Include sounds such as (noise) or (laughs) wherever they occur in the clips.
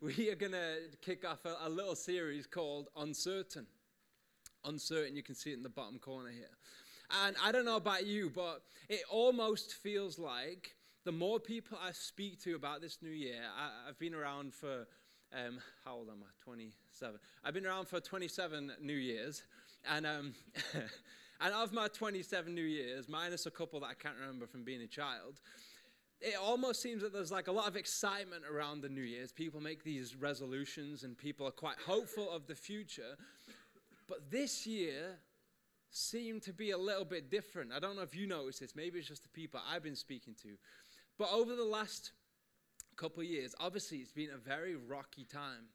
we are going to kick off a, a little series called Uncertain. Uncertain, you can see it in the bottom corner here. And I don't know about you, but it almost feels like the more people I speak to about this new year, I, have been around for, um, how old am I? 27. I've been around for 27 New Years. And, um, (laughs) and of my 27 New Years, minus a couple that I can't remember from being a child, it almost seems that there's like a lot of excitement around the New Year's. People make these resolutions and people are quite hopeful of the future. But this year seemed to be a little bit different. I don't know if you noticed this. Maybe it's just the people I've been speaking to. But over the last couple years, obviously it's been a very rocky time.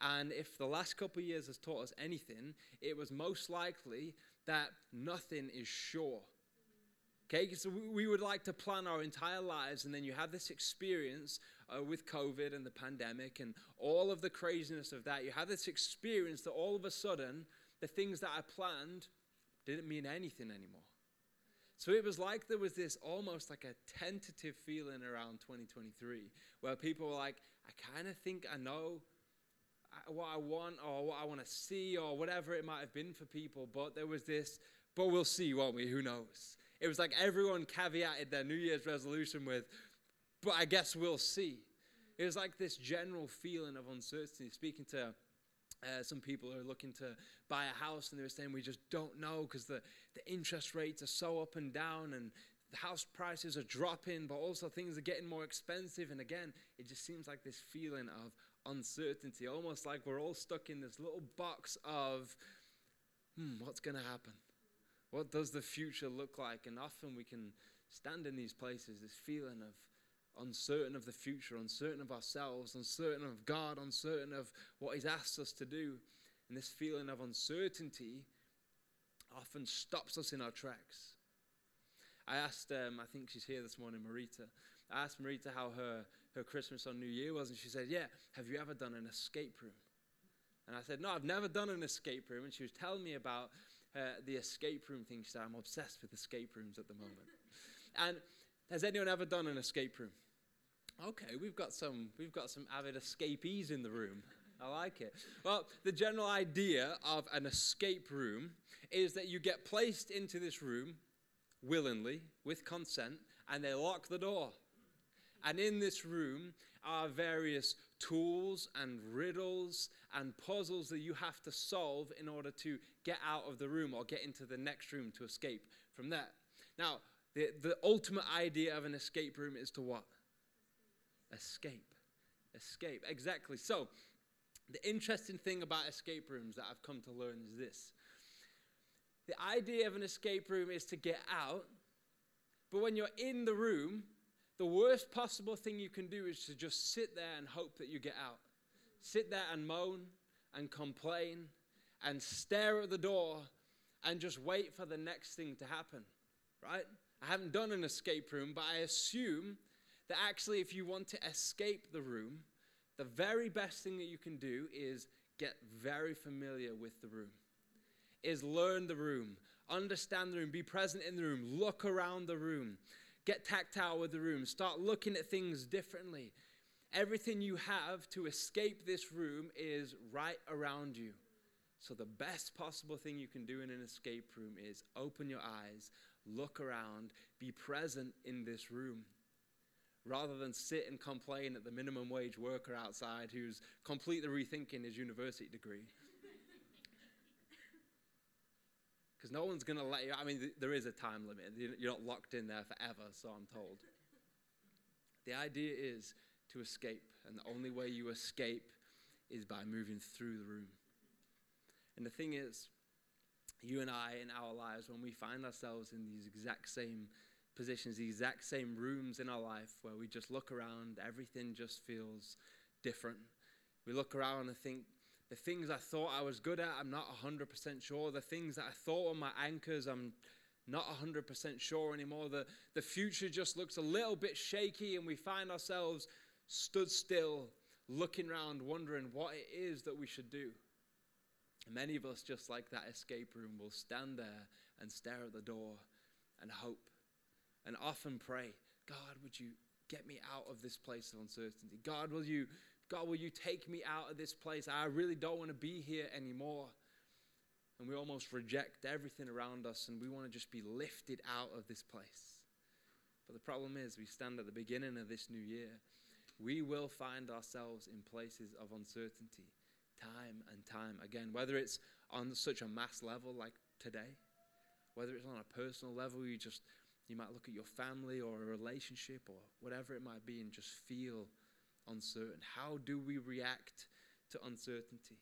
And if the last couple years has taught us anything, it was most likely that nothing is sure. Okay, so we would like to plan our entire lives, and then you have this experience uh, with COVID and the pandemic and all of the craziness of that. You have this experience that all of a sudden, the things that I planned didn't mean anything anymore. So it was like there was this almost like a tentative feeling around 2023 where people were like, I kind of think I know uh, what I want or what I want to see or whatever it might have been for people, but there was this, but we'll see, won't we? Who knows? It was like everyone caveated their New Year's resolution with, but I guess we'll see. It was like this general feeling of uncertainty. Speaking to uh, some people who are looking to buy a house and they were saying we just don't know because the, the interest rates are so up and down and the house prices are dropping, but also things are getting more expensive. And again, it just seems like this feeling of uncertainty, almost like we're all stuck in this little box of, hmm, what's going to happen? What does the future look like? And often we can stand in these places, this feeling of uncertain of the future, uncertain of ourselves, uncertain of God, uncertain of what He's asked us to do. And this feeling of uncertainty often stops us in our tracks. I asked, um, I think she's here this morning, Marita. I asked Marita how her, her Christmas on New Year was, and she said, Yeah, have you ever done an escape room? And I said, No, I've never done an escape room. And she was telling me about uh, the escape room thing. Said, I'm obsessed with escape rooms at the moment. (laughs) and has anyone ever done an escape room? Okay, we've got some we've got some avid escapees in the room. I like it. Well, the general idea of an escape room is that you get placed into this room willingly with consent and they lock the door. And in this room are various tools and riddles and puzzles that you have to solve in order to get out of the room or get into the next room to escape from that. Now, the, the ultimate idea of an escape room is to what? Escape. Escape. Exactly. So, the interesting thing about escape rooms that I've come to learn is this the idea of an escape room is to get out, but when you're in the room, the worst possible thing you can do is to just sit there and hope that you get out. Sit there and moan and complain and stare at the door and just wait for the next thing to happen, right? I haven't done an escape room, but I assume that actually, if you want to escape the room, the very best thing that you can do is get very familiar with the room, is learn the room, understand the room, be present in the room, look around the room, get tactile with the room, start looking at things differently. Everything you have to escape this room is right around you. So, the best possible thing you can do in an escape room is open your eyes, look around, be present in this room. Rather than sit and complain at the minimum wage worker outside who's completely rethinking his university degree. Because no one's going to let you, I mean, th- there is a time limit. You're not locked in there forever, so I'm told. The idea is to escape, and the only way you escape is by moving through the room. And the thing is, you and I in our lives, when we find ourselves in these exact same positions, the exact same rooms in our life where we just look around, everything just feels different. We look around and think, the things I thought I was good at, I'm not 100% sure. The things that I thought were my anchors, I'm not 100% sure anymore. The, the future just looks a little bit shaky, and we find ourselves stood still, looking around, wondering what it is that we should do. And many of us, just like that escape room, will stand there and stare at the door and hope and often pray, God, would you get me out of this place of uncertainty? God, will you God, will you take me out of this place? I really don't want to be here anymore. And we almost reject everything around us and we want to just be lifted out of this place. But the problem is, we stand at the beginning of this new year. We will find ourselves in places of uncertainty time and time again, whether it's on such a mass level like today, whether it's on a personal level, you just you might look at your family or a relationship or whatever it might be and just feel uncertain. How do we react to uncertainty?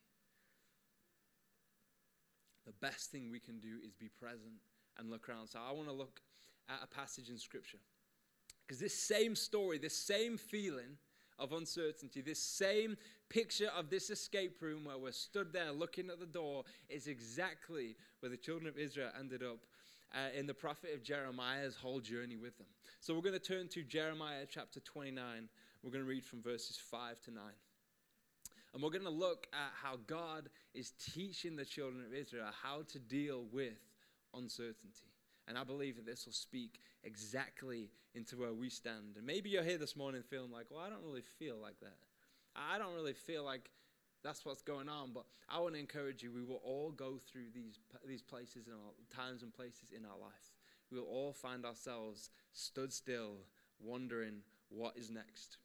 The best thing we can do is be present and look around. So I want to look at a passage in Scripture. Because this same story, this same feeling of uncertainty, this same picture of this escape room where we're stood there looking at the door, is exactly where the children of Israel ended up uh, in the prophet of Jeremiah's whole journey with them. So we're going to turn to Jeremiah chapter 29. We're going to read from verses 5 to 9. And we're going to look at how God is teaching the children of Israel how to deal with uncertainty. And I believe that this will speak exactly into where we stand. And maybe you're here this morning feeling like, well, I don't really feel like that. I don't really feel like that's what's going on. But I want to encourage you, we will all go through these, these places and times and places in our life. We will all find ourselves stood still, wondering what is next.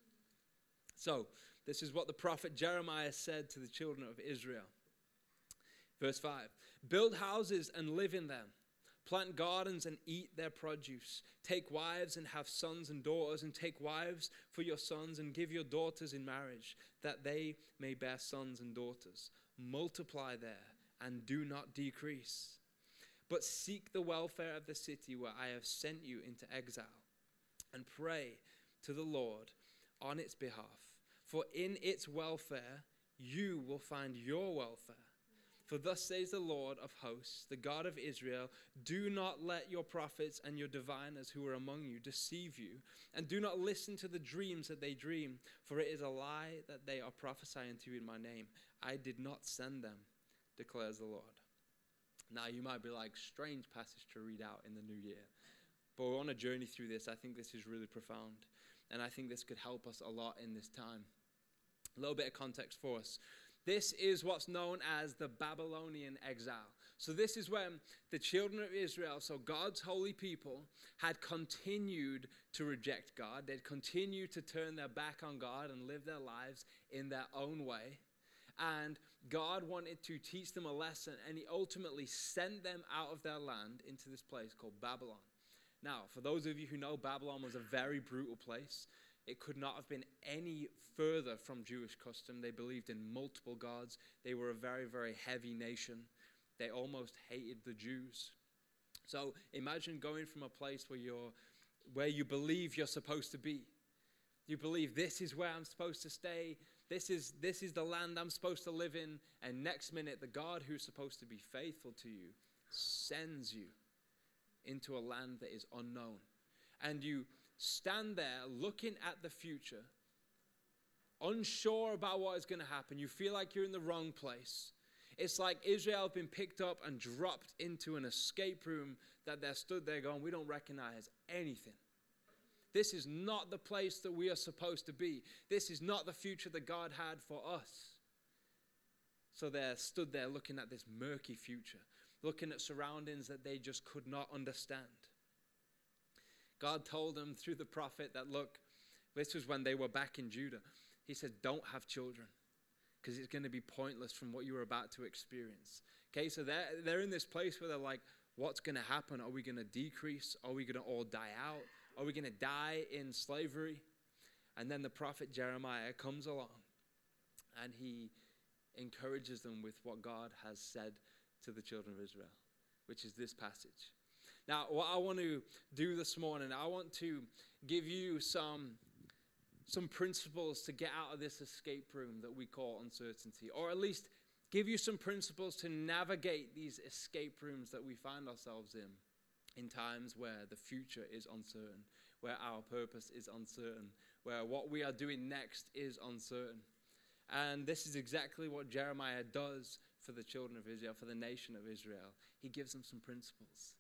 So, this is what the prophet Jeremiah said to the children of Israel. Verse 5 Build houses and live in them. Plant gardens and eat their produce. Take wives and have sons and daughters, and take wives for your sons and give your daughters in marriage, that they may bear sons and daughters. Multiply there and do not decrease. But seek the welfare of the city where I have sent you into exile, and pray to the Lord on its behalf. For in its welfare you will find your welfare for thus says the Lord of hosts, the God of Israel Do not let your prophets and your diviners who are among you deceive you, and do not listen to the dreams that they dream, for it is a lie that they are prophesying to you in my name. I did not send them, declares the Lord. Now, you might be like, strange passage to read out in the new year. But we're on a journey through this. I think this is really profound. And I think this could help us a lot in this time. A little bit of context for us. This is what's known as the Babylonian exile. So, this is when the children of Israel, so God's holy people, had continued to reject God. They'd continued to turn their back on God and live their lives in their own way. And God wanted to teach them a lesson, and He ultimately sent them out of their land into this place called Babylon. Now, for those of you who know, Babylon was a very brutal place. It could not have been any further from Jewish custom. They believed in multiple gods. They were a very, very heavy nation. They almost hated the Jews. So imagine going from a place where you're where you believe you're supposed to be. You believe this is where I'm supposed to stay. This is this is the land I'm supposed to live in. And next minute, the God who's supposed to be faithful to you sends you into a land that is unknown. And you stand there looking at the future, unsure about what is going to happen. You feel like you're in the wrong place. It's like Israel have been picked up and dropped into an escape room that they're stood there going, We don't recognize anything. This is not the place that we are supposed to be. This is not the future that God had for us. So they're stood there looking at this murky future, looking at surroundings that they just could not understand. God told them through the prophet that, look, this was when they were back in Judah. He said, don't have children because it's going to be pointless from what you were about to experience. Okay, so they're, they're in this place where they're like, what's going to happen? Are we going to decrease? Are we going to all die out? Are we going to die in slavery? And then the prophet Jeremiah comes along and he encourages them with what God has said to the children of Israel, which is this passage. Now, what I want to do this morning, I want to give you some, some principles to get out of this escape room that we call uncertainty, or at least give you some principles to navigate these escape rooms that we find ourselves in in times where the future is uncertain, where our purpose is uncertain, where what we are doing next is uncertain. And this is exactly what Jeremiah does for the children of Israel, for the nation of Israel. He gives them some principles.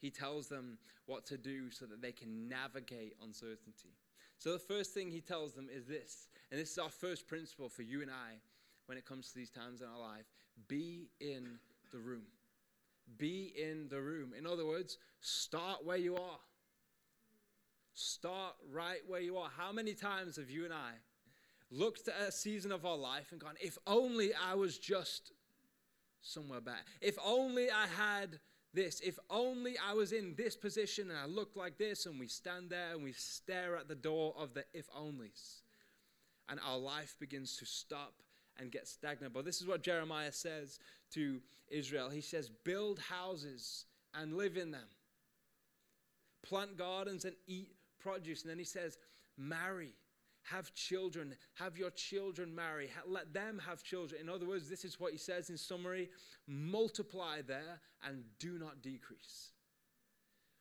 He tells them what to do so that they can navigate uncertainty. So the first thing he tells them is this, and this is our first principle for you and I when it comes to these times in our life be in the room. Be in the room. In other words, start where you are. Start right where you are. How many times have you and I looked at a season of our life and gone, if only I was just somewhere back. If only I had this. If only I was in this position and I looked like this, and we stand there and we stare at the door of the if onlys. And our life begins to stop and get stagnant. But this is what Jeremiah says to Israel He says, Build houses and live in them, plant gardens and eat produce. And then he says, Marry have children, have your children marry, let them have children. In other words, this is what he says in summary multiply there and do not decrease.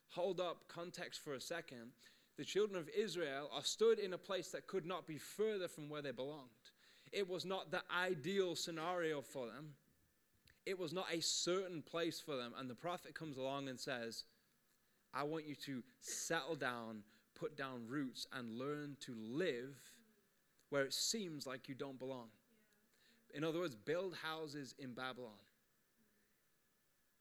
Hold up context for a second. The children of Israel are stood in a place that could not be further from where they belonged. It was not the ideal scenario for them, it was not a certain place for them. And the prophet comes along and says, I want you to settle down put down roots and learn to live where it seems like you don't belong. In other words, build houses in Babylon.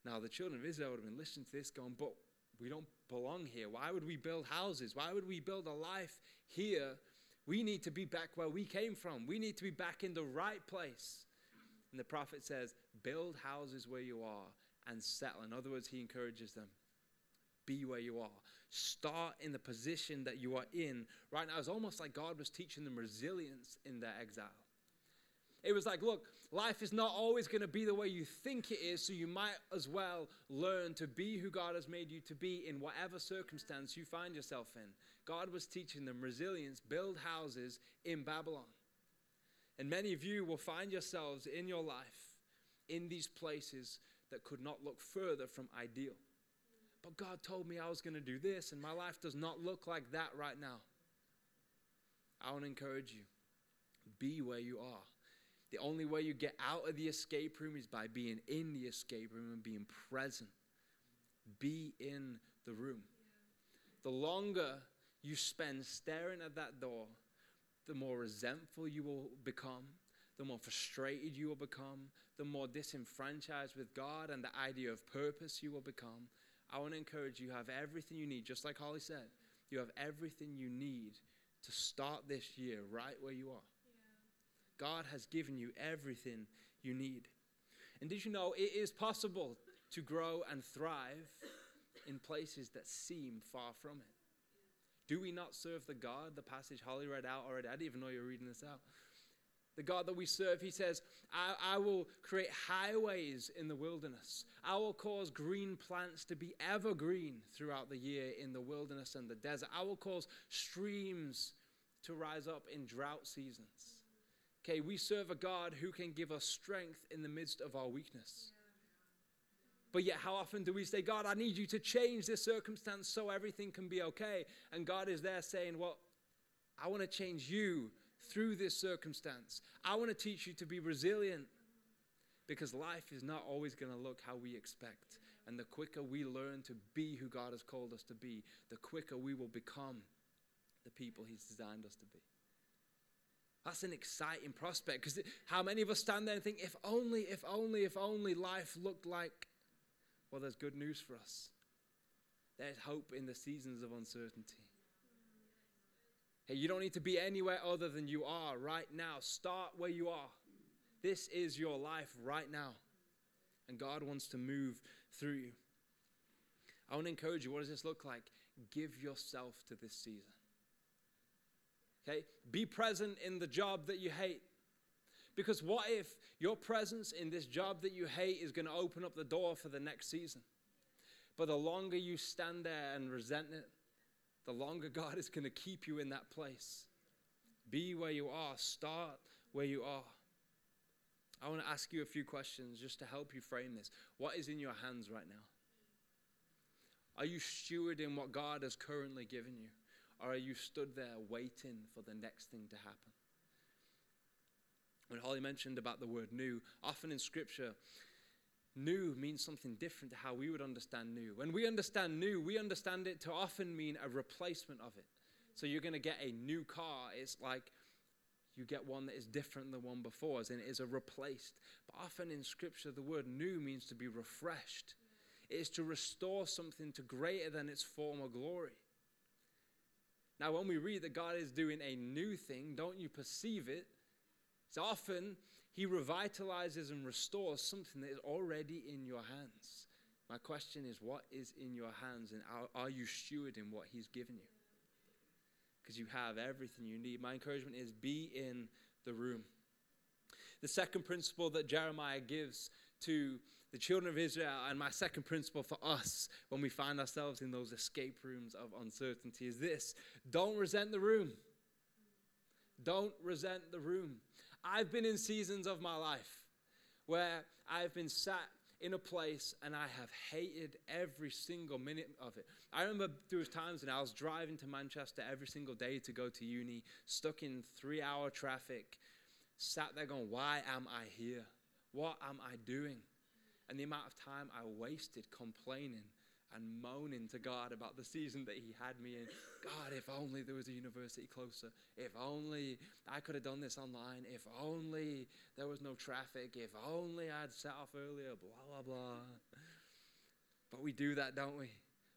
Now, the children of Israel would have been listening to this, going, But we don't belong here. Why would we build houses? Why would we build a life here? We need to be back where we came from. We need to be back in the right place. And the prophet says, Build houses where you are and settle. In other words, he encourages them be where you are. Start in the position that you are in right now. It's almost like God was teaching them resilience in their exile. It was like, look, life is not always going to be the way you think it is, so you might as well learn to be who God has made you to be in whatever circumstance you find yourself in. God was teaching them resilience, build houses in Babylon. And many of you will find yourselves in your life in these places that could not look further from ideal but God told me I was going to do this, and my life does not look like that right now. I want to encourage you be where you are. The only way you get out of the escape room is by being in the escape room and being present. Be in the room. The longer you spend staring at that door, the more resentful you will become, the more frustrated you will become, the more disenfranchised with God and the idea of purpose you will become, I want to encourage you, you have everything you need, just like Holly said. You have everything you need to start this year right where you are. Yeah. God has given you everything you need. And did you know it is possible to grow and thrive in places that seem far from it? Do we not serve the God, the passage Holly read out already? I didn't even know you were reading this out the God that we serve, he says, I, I, will create highways in the wilderness. I will cause green plants to be evergreen throughout the year in the wilderness and the desert. I will cause streams to rise up in drought seasons. Okay, we serve a God who can give us strength in the midst of our weakness. But yet, how often do we say, God, I need you to change this circumstance so everything can be okay? And God is there saying, Well, I want to change you through this circumstance. I want to teach you to be resilient because life is not always going to look how we expect. And the quicker we learn to be who God has called us to be, the quicker we will become the people He's designed us to be. That's an exciting prospect because how many of us stand there and think, if only, if only, if only life looked like, well, there's good news for us. There's hope in the seasons of uncertainty. Hey, you don't need to be anywhere other than you are right now. Start where you are. This is your life right now. And God wants to move through you. I want to encourage you. What does this look like? Give yourself to this season. Okay? Be present in the job that you hate. Because what if your presence in this job that you hate is going to open up the door for the next season? But the longer you stand there and resent it, the longer God is going to keep you in that place. Be where you are, start where you are. I want to ask you a few questions just to help you frame this. What is in your hands right now? Are you stewarding what God has currently given you? Or are you stood there waiting for the next thing to happen? When Holly mentioned about the word new, often in Scripture, new means something different to how we would understand new. When we understand new, we understand it to often mean a replacement of it. So you're going to get a new car. It's like you get one that is different than the one before, as in it is a replaced. But often in Scripture, the word new means to be refreshed. It is to restore something to greater than its former glory. Now, when we read that God is doing a new thing, don't you perceive it? It's often He revitalizes and restores something that is already in your hands. My question is, what is in your hands, and are, you stewarding what He's given you? Because you have everything you need. My encouragement is be in the room. The second principle that Jeremiah gives to the children of Israel, and my second principle for us when we find ourselves in those escape rooms of uncertainty is this don't resent the room. Don't resent the room. I've been in seasons of my life where I've been sat in a place and I have hated every single minute of it. I remember there was times when I was driving to Manchester every single day to go to uni, stuck in three hour traffic, sat there going, why am I here? What am I doing? And the amount of time I wasted complaining and moaning to God about the season that He had me in. God, if only there was a university closer. If only I could have done this online. If only there was no traffic. If only I'd set off earlier. Blah, blah, blah. But we do that, don't we?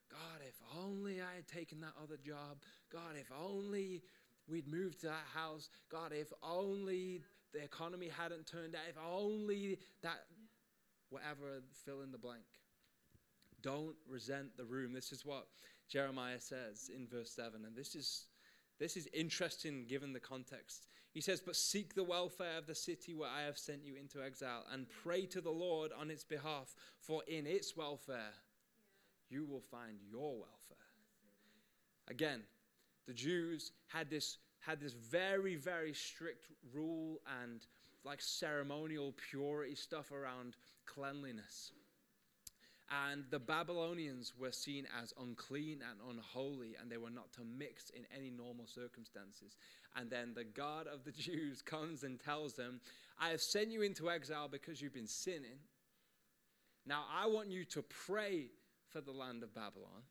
God, if only I had taken that other job. God, if only we'd moved to that house. God, if only the economy hadn't turned out. If only that, whatever, fill in the blank. Don't resent the room. This is what Jeremiah says in verse 7. And this is, this is interesting given the context. He says, But seek the welfare of the city where I have sent you into exile, and pray to the Lord on its behalf, for in its welfare you will find your welfare. Again, the Jews had this, had this very, very strict rule and like ceremonial purity stuff around cleanliness. And the Babylonians were seen as unclean and unholy, and they were not to mix in any normal circumstances. And then the God of the (laughs) Jews comes and tells them, I have sent you into exile because you've been sinning. Now I want you to pray for the land of Babylon.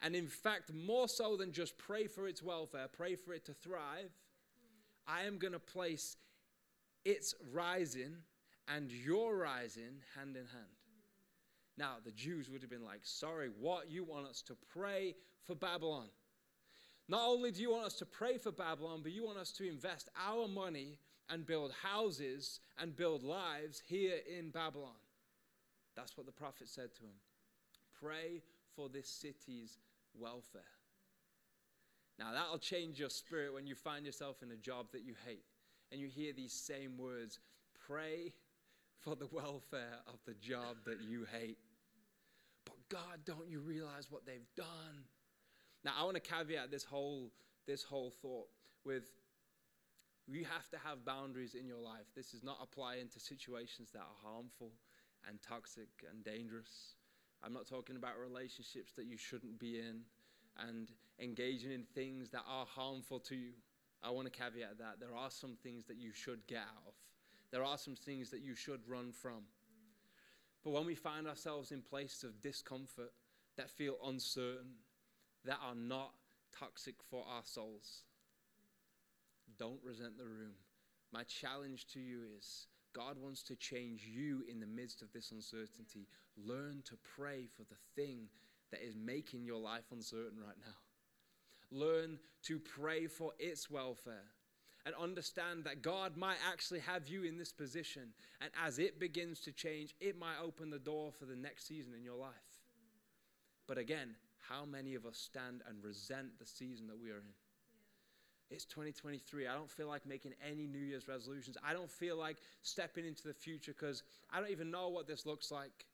And in fact, more so than just pray for its welfare, pray for it to thrive, I am going to place its rising and your rising hand in hand. Now, the Jews would have been like, Sorry, what? You want us to pray for Babylon? Not only do you want us to pray for Babylon, but you want us to invest our money and build houses and build lives here in Babylon. That's what the prophet said to him. Pray for this city's welfare. Now, that'll change your spirit when you find yourself in a job that you hate and you hear these same words pray for the welfare of the job that you hate. But God, don't you realize what they've done? Now, I want to caveat this whole, this whole thought with you have to have boundaries in your life. This is not apply into situations that are harmful and toxic and dangerous. I'm not talking about relationships that you shouldn't be in and engaging in things that are harmful to you. I want to caveat that. There are some things that you should get out of. There are some things that you should run from. But when we find ourselves in places of discomfort that feel uncertain, that are not toxic for our souls, don't resent the room. My challenge to you is God wants to change you in the midst of this uncertainty. Learn to pray for the thing that is making your life uncertain right now. Learn to pray for its welfare and understand that God might actually have you in this position. And as it begins to change, it might open the door for the next season in your life. But again, how many of us stand and resent the season that we are in? It's 2023. I don't feel like making any New Year's resolutions. I don't feel like stepping into the future because I don't even know what this looks like.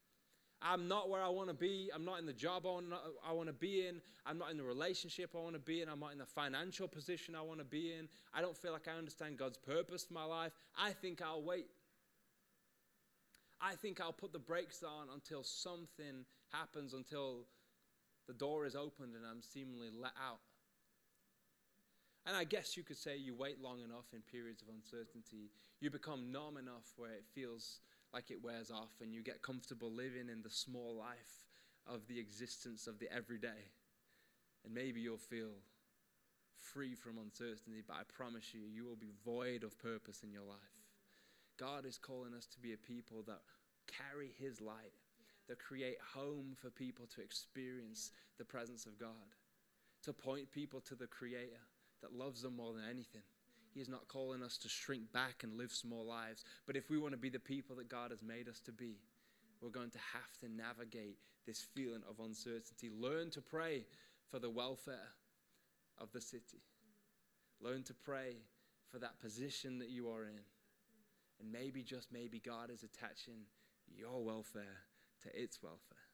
I'm not where I want to be. I'm not in the job I want to be in. I'm not in the relationship I want to be in. I'm not in the financial position I want to be in. I don't feel like I understand God's purpose for my life. I think I'll wait. I think I'll put the brakes on until something happens, until the door is opened and I'm seemingly let out. And I guess you could say you wait long enough in periods of uncertainty. You become numb enough where it feels like it wears off and you get comfortable living in the small life of the existence of the everyday. And maybe you'll feel free from uncertainty, but I promise you, you will be void of purpose in your life. God is calling us to be a people that carry His light, that create home for people to experience the presence of God, to point people to the Creator that loves them more than anything. He is not calling us to shrink back and live small lives, but if we want to be the people that God has made us to be, we're going to have to navigate this feeling of uncertainty. Learn to pray for the welfare of the city. Learn to pray for that position that you are in. And maybe, just maybe, God is attaching your welfare to its welfare.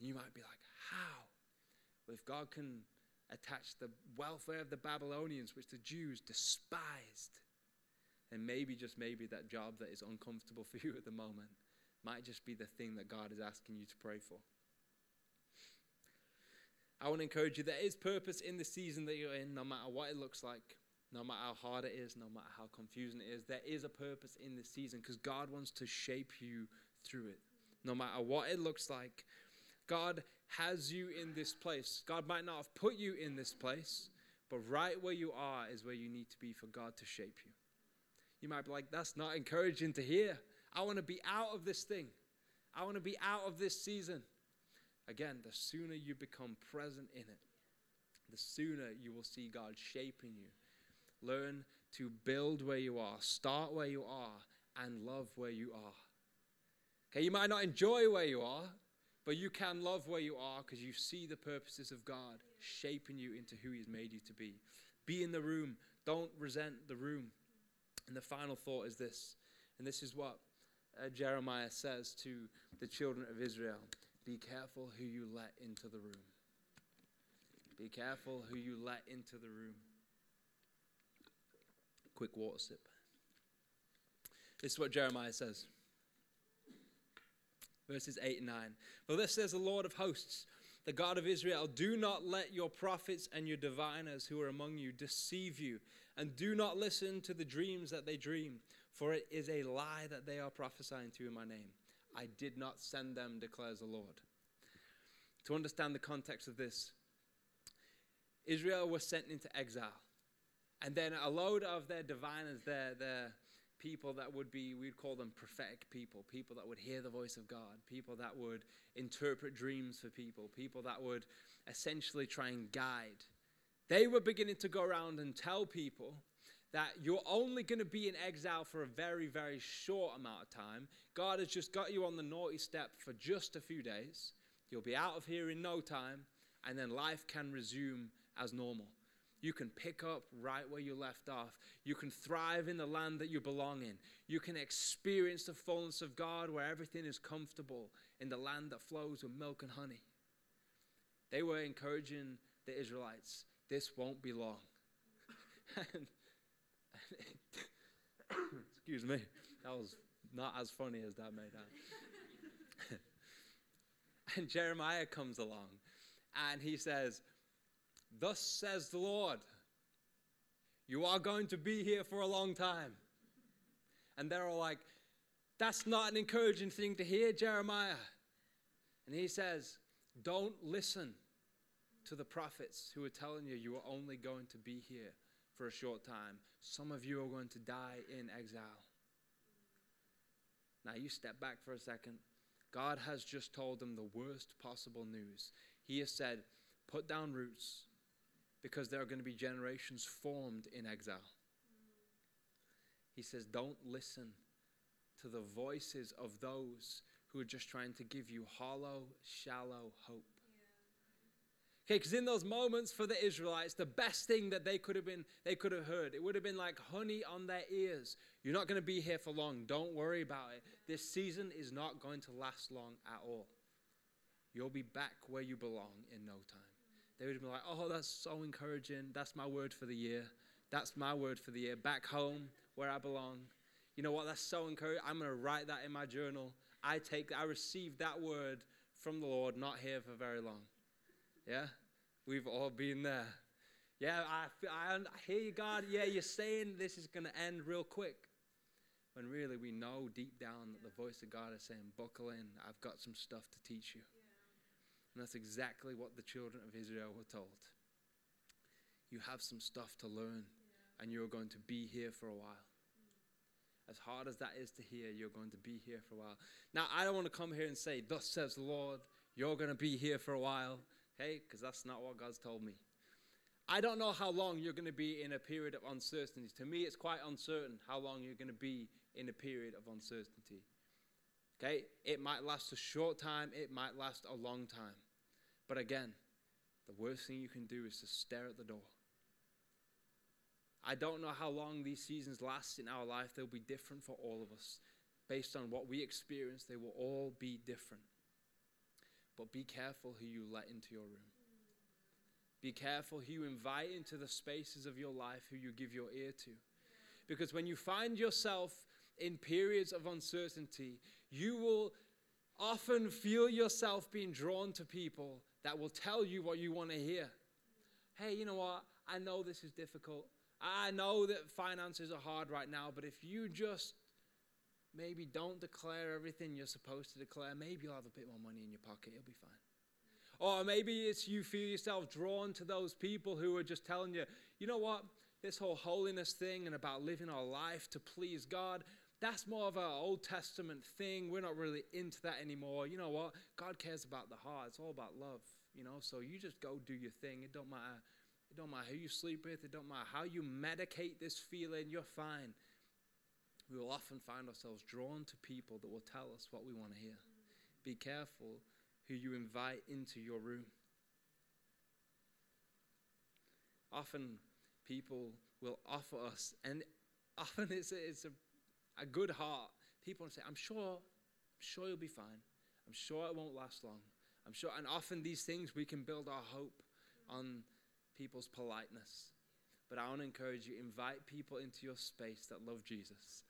And you might be like, how? Well, if God can attach the welfare of the Babylonians, which the Jews despised, and maybe, just maybe, that job that is uncomfortable (laughs) for you at the moment might just be the thing that God is asking you to pray for. I want to encourage you there is purpose in the season that you're in, no matter what it looks like, no matter how hard it is, no matter how confusing it is. There is a purpose in this season because God wants to shape you through it. No matter what it looks like, God has you in this place. God might not have put you in this place, but right where you are is where you need to be for God to shape you. You might be like, that's not encouraging to hear. I want to be out of this thing. I want to be out of this season. Again, the sooner you become present in it, the sooner you will see God shaping you. Learn to build where you are, start where you are, and love where you are. Okay, you might not enjoy where you are, but you can love where you are because you see the purposes of God shaping you into who He's made you to be. Be in the room, don't resent the room. And the final thought is this, and this is what uh, Jeremiah says to the children of Israel Be careful who you let into the room. Be careful who you let into the room. Quick water sip. This is what Jeremiah says. Verses 8 and 9. For this says the Lord of hosts, the God of Israel, do not let your prophets and your diviners who are among you deceive you, and do not listen to the dreams that they dream for it is a lie that they are prophesying to in my name. I did not send them, declares the Lord. To understand the context of this, Israel was sent into exile. And then a load of their diviners, their, their people that would be, we'd call them prophetic people, people that would hear the voice of God, people that would interpret dreams for people, people that would essentially try and guide. They were beginning to go around and tell people that you're only going to be in exile for a very, very short amount of time. God has just got you on the naughty step for just a few days. You'll be out of here in no time, and then life can resume as normal. You can pick up right where you left off. You can thrive in the land that you belong in. You can experience the fullness of God where everything is comfortable in the land that flows with milk and honey. They were encouraging the Israelites this won't be long. (laughs) (coughs) Excuse me. That was not as funny as that made out. (laughs) and Jeremiah comes along and he says, Thus says the Lord, you are going to be here for a long time. And they're all like, That's not an encouraging thing to hear, Jeremiah. And he says, Don't listen to the prophets who are telling you you are only going to be here for a short time. Some of you are going to die in exile. Now, you step back for a second. God has just told them the worst possible news. He has said, Put down roots because there are going to be generations formed in exile. He says, Don't listen to the voices of those who are just trying to give you hollow, shallow hope. Okay, because in those moments for the Israelites, the best thing that they could have been, they could have heard, it would have been like honey on their ears. You're not going to be here for long. Don't worry about it. This season is not going to last long at all. You'll be back where you belong in no time. They would been like, oh, that's so encouraging. That's my word for the year. That's my word for the year. Back home where I belong. You know what? That's so encouraging. I'm going to write that in my journal. I take, I received that word from the Lord, not here for very long. Yeah? We've all been there. Yeah, I, I, I hear you, God. Yeah, you're saying this is going to end real quick. When really we know deep down that the voice of God is saying, Buckle in, I've got some stuff to teach you. And that's exactly what the children of Israel were told. you have some stuff to learn and you're going to be here for a while. As hard as that is to hear, you're going to be here for a while. Now, I don't want to come here and say, Thus says the Lord, you're going to be here for a while. Hey, because that's not what God's told me. I don't know how long you're going to be in a period of uncertainty. To me, it's quite uncertain how long you're going to be in a period of uncertainty. Okay? It might last a short time, it might last a long time. But again, the worst thing you can do is to stare at the door. I don't know how long these seasons last in our life. They'll be different for all of us. Based on what we experience, they will all be different. But be careful who you let into your room. Be careful who you invite into the spaces of your life, who you give your ear to. Because when you find yourself in periods of uncertainty, you will often feel yourself being drawn to people that will tell you what you want to hear. Hey, you know what? I know this is difficult. I know that finances are hard right now, but if you just maybe don't declare everything you're supposed to declare, maybe you'll have a bit more money in your pocket. You'll be fine. Or maybe it's you feel yourself drawn to those people who are just telling you, you know what? This whole holiness thing and about living our life to please God, that's more of an Old Testament thing. We're not really into that anymore. You know what? God cares about the heart. It's all about love, you know? So you just go do your thing. It don't matter it don't matter who you sleep with, it don't matter how you medicate this feeling, you're fine. We will often find ourselves drawn to people that will tell us what we want to hear. Be careful who you invite into your room. Often people will offer us, and (laughs) often it's a, it's a, a good heart. People say, I'm sure, I'm sure you'll be fine. I'm sure it won't last long. I'm sure, and often these things we can build our hope on people's politeness. But I want to encourage you invite people into your space that love Jesus,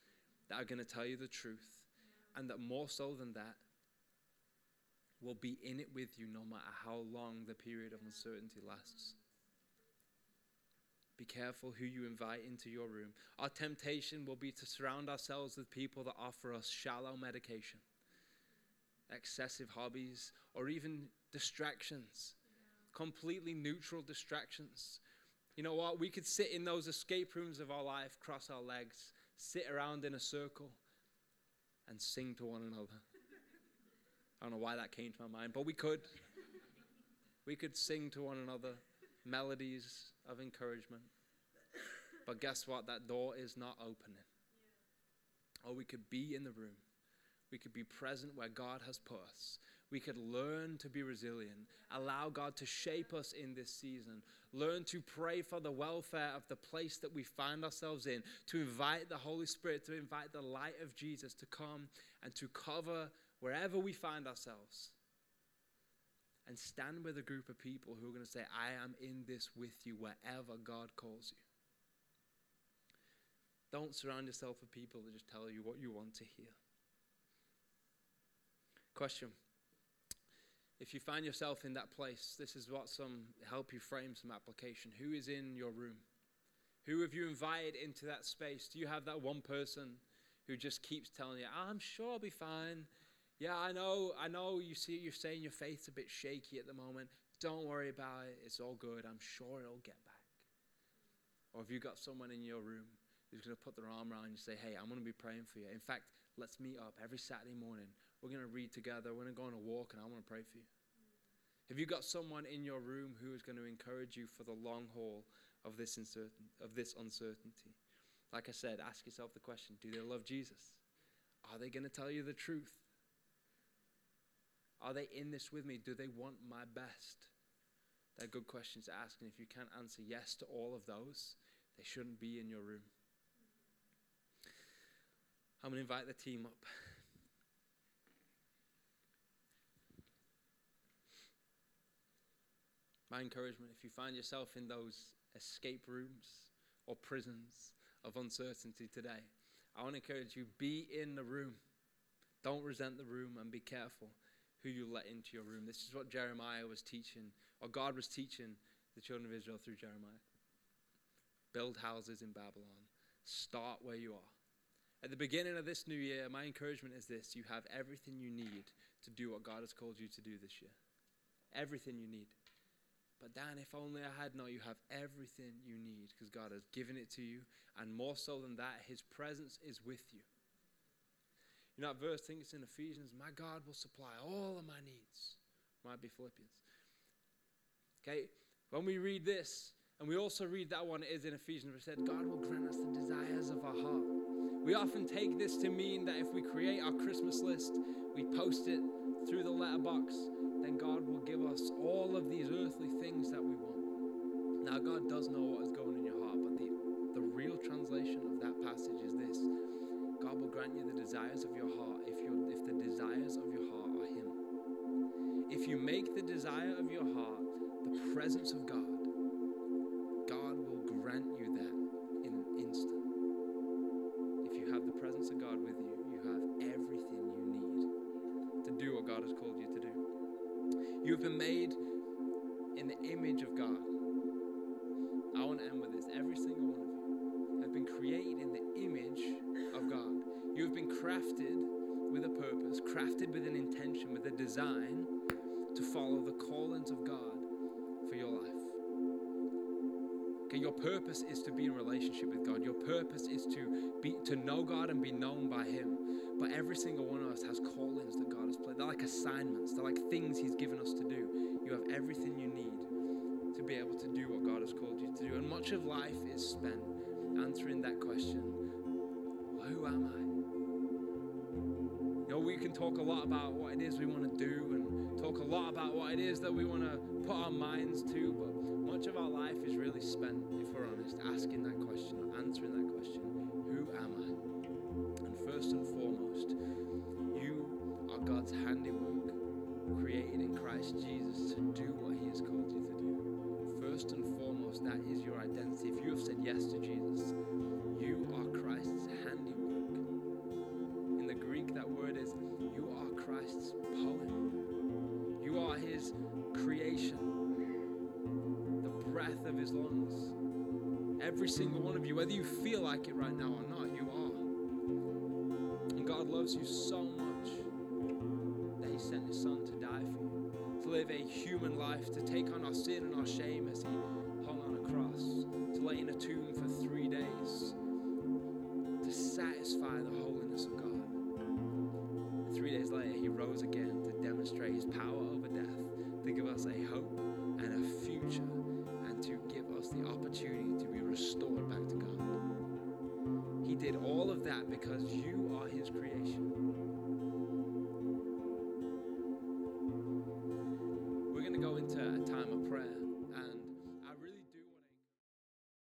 that are going to tell you the truth, and that more so than that, will be in it with you no matter how long the period of uncertainty lasts. Be careful who you invite into your room. Our temptation will be to surround ourselves with people that offer us shallow medication, excessive hobbies, or even distractions completely neutral distractions. You know what? We could sit in those escape rooms of our life, cross our legs, sit around in a circle, and sing to one another. I don't know why that came to my mind, but we could. We could sing to one another melodies of encouragement. But guess what? That door is not opening. Or we could be in the room. We could be present where God has put us we could learn to be resilient, allow God to shape us in this season, learn to pray for the welfare of the place that we find ourselves in, to invite the Holy Spirit, to invite the light of Jesus to come and to cover wherever we find ourselves. And stand with a group of people who are going to say, I am in this with you wherever God calls you. Don't surround yourself with people that just tell you what you want to hear. Question if you find yourself in that place, this is what some help you frame some application. Who is in your room? Who have you invited into that space? Do you have that one person who just keeps telling you, "I'm sure I'll be fine"? Yeah, I know. I know. You see, you're saying your faith's a bit shaky at the moment. Don't worry about it. It's all good. I'm sure it'll get back. Or have you got someone in your room who's going to put their arm around you and say, "Hey, I'm going to be praying for you." In fact, let's meet up every Saturday morning we're going to read together. We're going to go on a walk, and I want to pray for you. Have you got someone in your room who is going to encourage you for the long haul of this, uncertain, of this uncertainty? Like I said, ask yourself the question do they love Jesus? Are they going to tell you the truth? Are they in this with me? Do they want my best? They're good questions to ask. And if you can't answer yes to all of those, they shouldn't be in your room. I'm going to invite the team up. My encouragement if you find yourself in those escape rooms or prisons of uncertainty today, I want to encourage you be in the room. Don't resent the room and be careful who you let into your room. This is what Jeremiah was teaching, or God was teaching the children of Israel through Jeremiah. Build houses in Babylon. Start where you are. At the beginning of this new year, my encouragement is this you have everything you need to do what God has called you to do this year. Everything you need. But Dan, if only I had. No, you have everything you need because God has given it to you. And more so than that, His presence is with you. You know, that verse, I think it's in Ephesians, my God will supply all of my needs. Might be Philippians. Okay, when we read this, and we also read that one, is in Ephesians, where it said, God will grant us the desires of our heart. We often take this to mean that if we create our Christmas list, we post it through the letterbox, then God will give us all of these earthly things that we want. Now, God does know what is going in your heart, but the, the real translation of that passage is this God will grant you the desires of your heart if, you if the desires of your heart are Him. If you make the desire of your heart the presence of God, God will grant you that in an instant. If you have the presence of God with you, you have everything you need to do what God has called you to do. You have been made in the image of with an intention, with a design to follow the callings of God for your life. Okay, your purpose is to be in relationship with God. Your purpose is to be to know God and be known by Him. But every single one of us has callings that God has placed. They're like assignments. They're like things He's given us to do. You have everything you need to be able to do what God has called you to do. And much of life is spent answering that question: Who am I? Talk a lot about what it is we want to do and talk a lot about what it is that we want to put our minds to, but much of our life is really spent, if we're honest, asking that question or answering that question Who am I? And first and foremost, you are God's handiwork, created in Christ Jesus to do what He has called you to do. First and foremost, that is your identity. If you have said yes to Jesus, you are Christ's handiwork. His lungs. Every single one of you, whether you feel like it right now or not, you are. And God loves you so much that He sent His Son to die for you, to live a human life, to take on our sin and our shame as He hung on a cross, to lay in a tomb for three days, to satisfy the holiness of God. And three days later, He rose again to demonstrate His power over death, to give us a hope